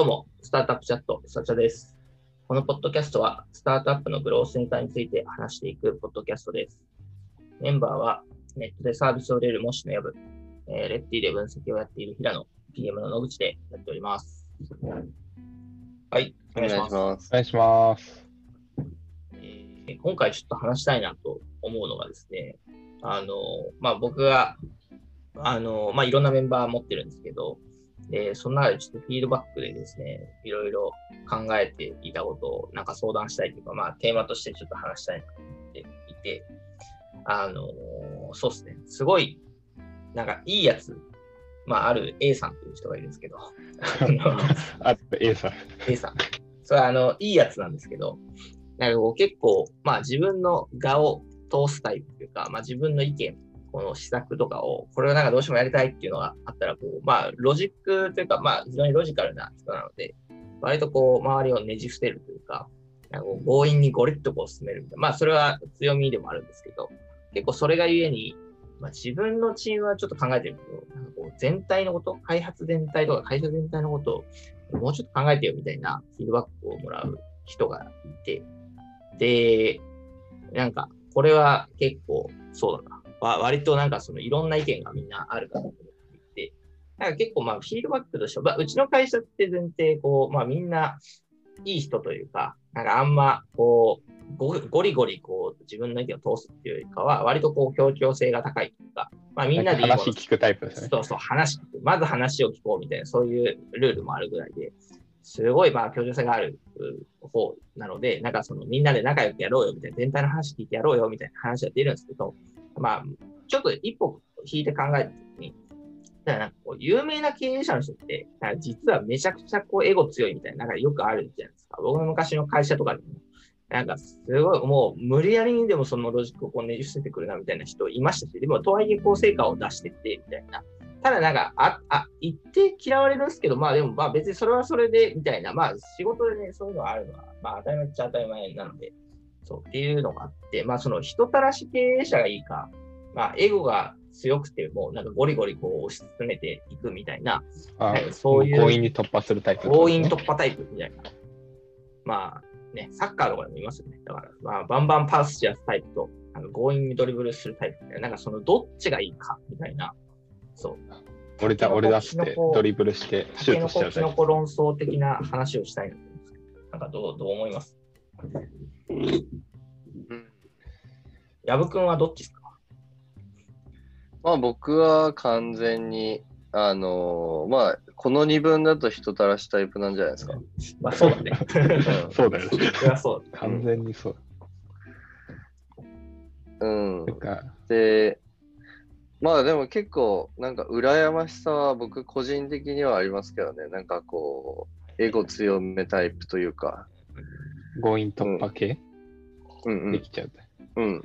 どうも、スタートアップチャット、スタチャです。このポッドキャストは、スタートアップのグロースネタについて話していくポッドキャストです。メンバーは、ネットでサービスを売れる模試のやぶ、えーレッティで分析をやっている平野、PM の野口でやっております。はい、おお願いし。ます。お願いします。えー今回ちょっと話したいなと思うのがですね、あの、まあ、僕が、あの、まあ、いろんなメンバー持ってるんですけど、で、その中でちょっとフィードバックでですね、いろいろ考えていたことをなんか相談したいというか、まあ、テーマとしてちょっと話したいなと思っていて、あの、そうですね、すごい、なんかいいやつ、まあ、ある A さんという人がいるんですけど、あの A さん。A さん。それはあの、いいやつなんですけど、なんかこう結構、まあ自分の画を通すタイプというか、まあ自分の意見、この施策とかを、これをなんかどうしてもやりたいっていうのがあったら、こう、まあロジックというか、まあ非常にロジカルな人なので、割とこう、周りをねじ伏せるというか、なんか強引にゴリッとこう進めるみたいな。まあそれは強みでもあるんですけど、結構それがゆえに、まあ、自分のチームはちょっと考えてるけど、なんかこう全体のこと、開発全体とか会社全体のことをもうちょっと考えてよみたいなフィードバックをもらう人がいて、で、なんか、これは結構そうだな。わ割となんかそのいろんな意見がみんなあるかなと思っていて、なんか結構まあフィードバックとしては、まあ、うちの会社って前提、こう、まあみんないい人というか、なんかあんまこう、ゴゴリゴリこう自分の意見を通すっていうよりかは、割とこう協調性が高いというか、まあみんなで話聞くタイプですね。そうそう、話聞く。まず話を聞こうみたいな、そういうルールもあるぐらいで、すごいまあ協調性があるう方なので、なんかそのみんなで仲良くやろうよみたいな、全体の話聞いてやろうよみたいな話は出るんですけど、まあ、ちょっと一歩引いて考えたときに、だからなんかこう有名な経営者の人って、実はめちゃくちゃこうエゴ強いみたいな、なんかよくあるじゃないですか。僕の昔の会社とかでも、なんかすごいもう無理やりにでもそのロジックをこうねじ伏せてくるなみたいな人いましたし、でもとはいえこう成果を出してってみたいな。ただなんか、あ、あ、言って嫌われるんですけど、まあでもまあ別にそれはそれでみたいな、まあ仕事でね、そういうのがあるのは、まあ当たり前っちゃ当たり前なので、そうっていうのがあって、まあその人たらし経営者がいいか、まあエゴが強くても、なんかゴリゴリこう推し進めていくみたいな、あはいそういう強引に突破するタイプ、強引突破タイプみたいな。まあね、サッカーとかでもいますよね。だから、まあ、バンバンパスしやすタイプと、あの強引にドリブルするタイプみたいな、なんかそのどっちがいいかみたいな、そう。俺だ俺出してドリブルしてシュートしちゃうタイプ。キノコ論争的な話をしたいなんですけど、なんかどうどう思います？うん矢部君はどっちですか？まあ僕は完全に、あのーまあこの2分だと人たらしタイプなんじゃないですか。まあそうだね。そうだよね。それはそうだ。完全にそう。うんなん。か、で、まあでも結構なんか羨ましさは僕個人的にはありますけどね。なんかこう、エゴ強めタイプというか。強引突破系、うんうん。できちゃう。うん。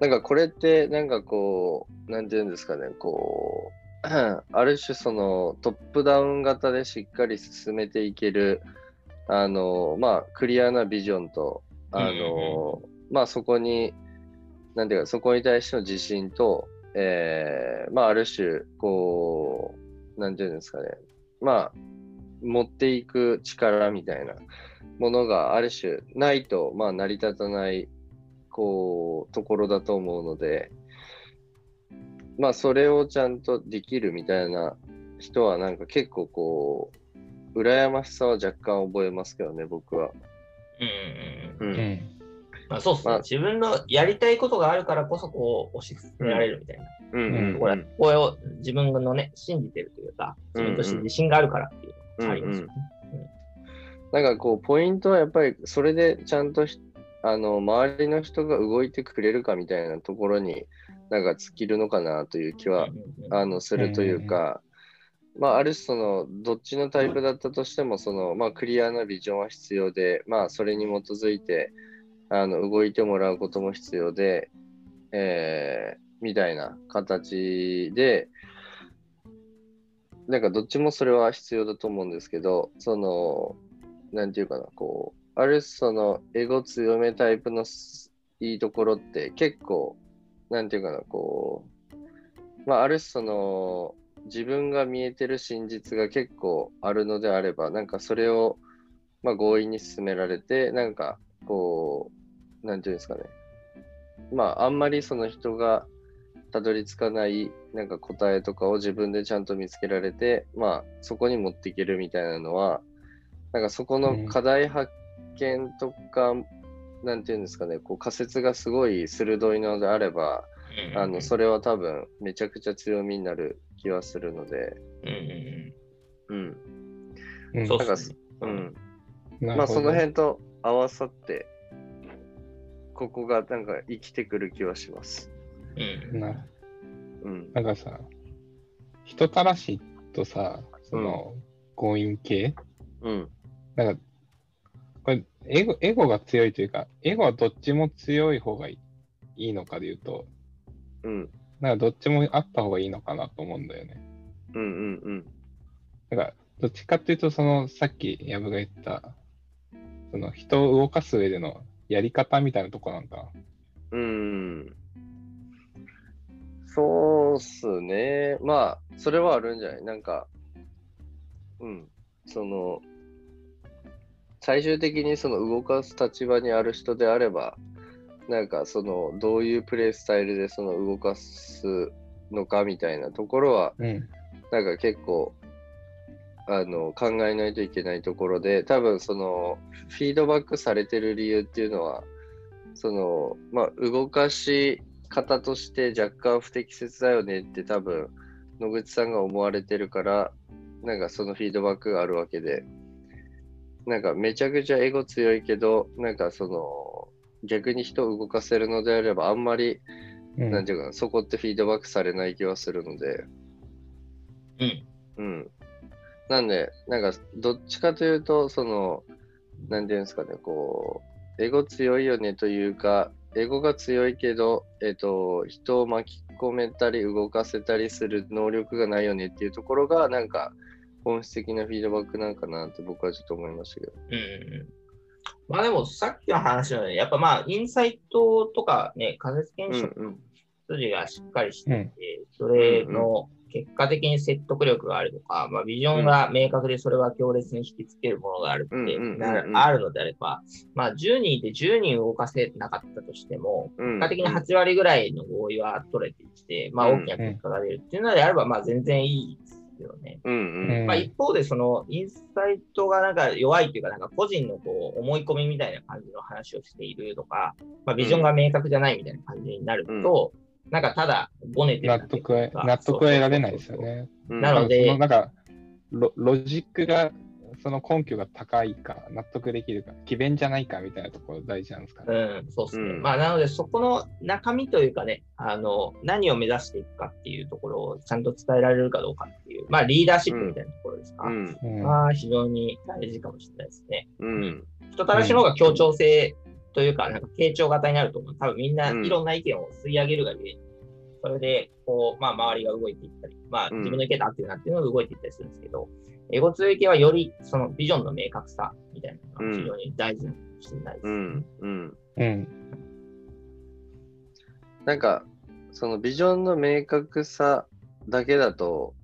なんかこれって、なんかこう、なんていうんですかね、こう、ある種そのトップダウン型でしっかり進めていける、あの、まあ、クリアなビジョンと、あの、まあそこに、なんていうか、そこに対しての自信と、えーまあある種、こう、なんていうんですかね、まあ、持っていく力みたいなものがある種ないと、まあ成り立たないこう、ところだと思うので、まあ、それをちゃんとできるみたいな人は、なんか結構こう、羨ましさは若干覚えますけどね、僕は。うんうんうん。う。うんん。まあそうっすねまあ。自分のやりたいことがあるからこそ、こう、推し進められるみたいな。うんうんこれこれを自分のね、信じてるというか、自分として自信があるからっていうのがありますよね。なんかこう、ポイントはやっぱり、それでちゃんとひあの周りの人が動いてくれるかみたいなところに、なんか尽きるのかなという気はあのするというか、まあ、ある種そのどっちのタイプだったとしてもその、まあ、クリアなビジョンは必要で、まあ、それに基づいてあの動いてもらうことも必要で、えーみたいな形でなんかどっちもそれは必要だと思うんですけどそのなんていうかなこうある種そのエゴ強めタイプのいいところって結構なんていうかなこうまあ、ある種その、自分が見えてる真実が結構あるのであれば、なんかそれを、まあ、強引に進められて、なんかこう、なんていうんですかね。まあ、あんまりその人がたどり着かないなんか答えとかを自分でちゃんと見つけられて、まあ、そこに持っていけるみたいなのは、なんかそこの課題発見とか、なんていうんですかね、こう仮説がすごい鋭いのであれば、あのそれは多分めちゃくちゃ強みになる気はするので、うんうんうん。うん。そうなんかっすねうん。まあその辺と合わさって、ここがなんか生きてくる気はします。うん。なうん。なんかさ、人たらしとさ、その、強引系うん。なんか、これエゴ、エゴが強いというか、エゴはどっちも強い方がいいいいのかで言うと、うん。なんかどっちもあった方がいいのかなと思うんだよね。うんうんうん。なんか、どっちかっていうと、その、さっき、ヤブが言った、その、人を動かす上でのやり方みたいなとこなんかな。うん。そうっすね。まあ、それはあるんじゃない？なんか、うん。その、最終的にその動かす立場にある人であれば、なんかその、どういうプレイスタイルでその動かすのかみたいなところは、うん。なんか結構、あの、考えないといけないところで、多分その、フィードバックされてる理由っていうのは、その、まあ、動かし方として若干不適切だよねって多分、野口さんが思われてるから、なんかそのフィードバックがあるわけで、なんかめちゃくちゃエゴ強いけど、なんかその、逆に人を動かせるのであれば、あんまり、うん。なんていうかな、そこってフィードバックされない気はするので、うん。うん。なんで、なんか、どっちかというと、その、なんていうんですかね、こう、エゴ強いよねというか、エゴが強いけど、えっ、と、人を巻き込めたり動かせたりする能力がないよねっていうところが、なんか、本質的なフィードバックなんかなって僕はちょっと思いましたけど。うんうん。うんまあでもさっきの話のように、やっぱまあインサイトとかね、仮説検証うん筋がしっかりしていて、それの結果的に説得力があるとか、まあ、ビジョンが明確でそれは強烈に引きつけるものがあるってあるのであれば、まあ、10人いて10人動かせなかったとしても、うん。結果的に8割ぐらいの合意は取れてきて、まあ、うん。大きな結果が出るっていうのであれば、まあ、全然いいですよね。うんうん。うんまあ、一方で、そのインサイトがなんか弱いというか、なんか個人のこう思い込みみたいな感じの話をしているとか、まあ、ビジョンが明確じゃないみたいな感じになると、なんかただごねて納得は、納得は得られないですよ。ね。うんなのでなんかロ、ロジックが、その根拠が高いか、納得できるか、詭弁じゃないかみたいなところ大事なんですかね。うん、そうですね。うんまあ、なので、そこの中身というかね、あの、何を目指していくかっていうところをちゃんと伝えられるかどうかっていう、まあ、リーダーシップみたいなところですか。うん。うんまあ、非常に大事かもしれないですね。うん。人たらしの方が協調性というか、なんか傾聴型になると思う。多分みんなうんいろんな意見を吸い上げるがゆえに、それで、こう、まあ、周りが動いていったり、まあ、うん自分の意見だっていうなっていうのが動いていったりするんですけど、エエゴ強い系はより、そのビジョンの明確さみたいなのが非常に大事なのかもしれないです。うん。うん。うん。なんか、そのビジョンの明確さだけだと、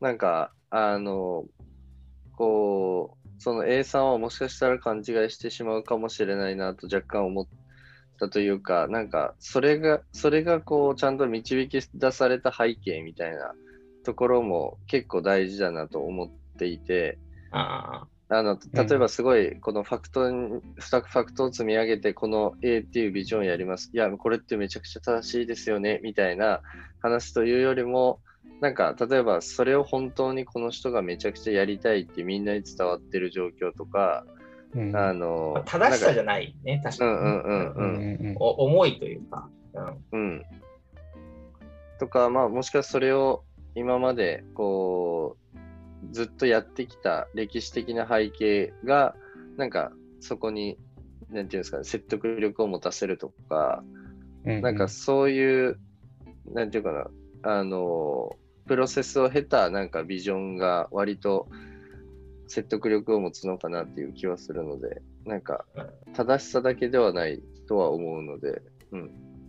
なんか、あの、こう、その A さんはもしかしたら勘違いしてしまうかもしれないなと若干思ったというか、なんか、それが、それがこう、ちゃんと導き出された背景みたいなところも結構大事だなと思っていて、ああのうん例えばすごいこのファクトに、ファクトを積み上げてこの A っていうビジョンをやります。いや、これってめちゃくちゃ正しいですよね、みたいな話というよりも、なんか例えばそれを本当にこの人がめちゃくちゃやりたいってみんなに伝わってる状況とか、うんああの、正しさじゃゃないね、確かに。うんうんうんううんんうんお思いというか。うんうん。とか、まあ、もしかしたらそれを今までこうずっとやってきた歴史的な背景が、なんかそこに、なんていうんですかね、説得力を持たせるとか、うんなんかそういう、なんていうかな、あの、プロセスを経たなんかビジョンが割と説得力を持つのかなっていう気はするので、なんか正しさだけではないとは思うので、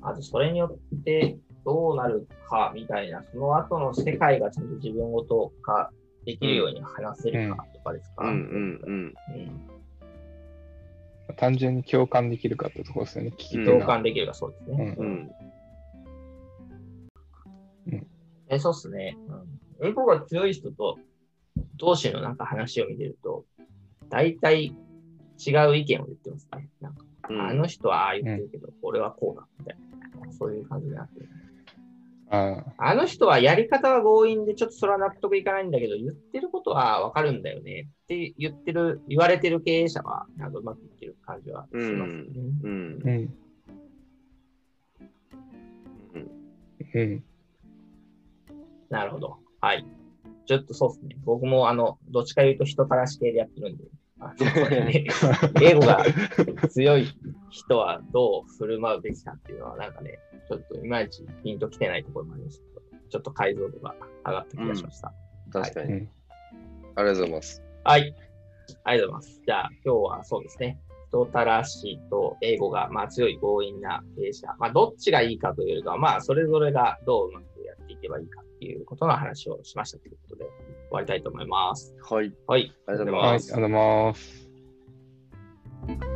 あと、それによって、どうなるかみたいな、その後の世界がちゃんと自分ごと化できるように話せるかとかですか？うんうんうん。うん単純に共感できるかってところですよね。聞き手共が。感できるかそうですね。うんうん。えそうっすね。うん、英語が強い人と同士のなんか話を見てると、大体違う意見を言ってますね。なんかうんあの人はああ言ってるけど、俺はこうだみたいな。そういう感じになってる。あああの人はやり方は強引でちょっとそれは納得いかないんだけど、言ってることはわかるんだよねって言ってる、言われてる経営者はなんかうまくいってる感じはしますね。うん。うん。うん。なるほど。はい。ちょっとそうですね。僕もあの、どっちか言うと人たらし系でやってるん。で、あのね英語が強い人はどう振る舞うべきかっていうのはなん。かね、ちょっといまいちピンときてないところもありましたけど、ちょっと解像度が上がった気がしました。確かに。うん。ありがとうございます。はい。ありがとうございます。じゃあ、今日はそうですね。人たらしと英語が、まあ、強い強引な経営者。まあ、どっちがいいかというよりかは、まあ、それぞれがどううまくやっていけばいいかっていうことの話をしましたということで、終わりたいと思います。はい。はい。ありがとうございはい、ありますがとうございます。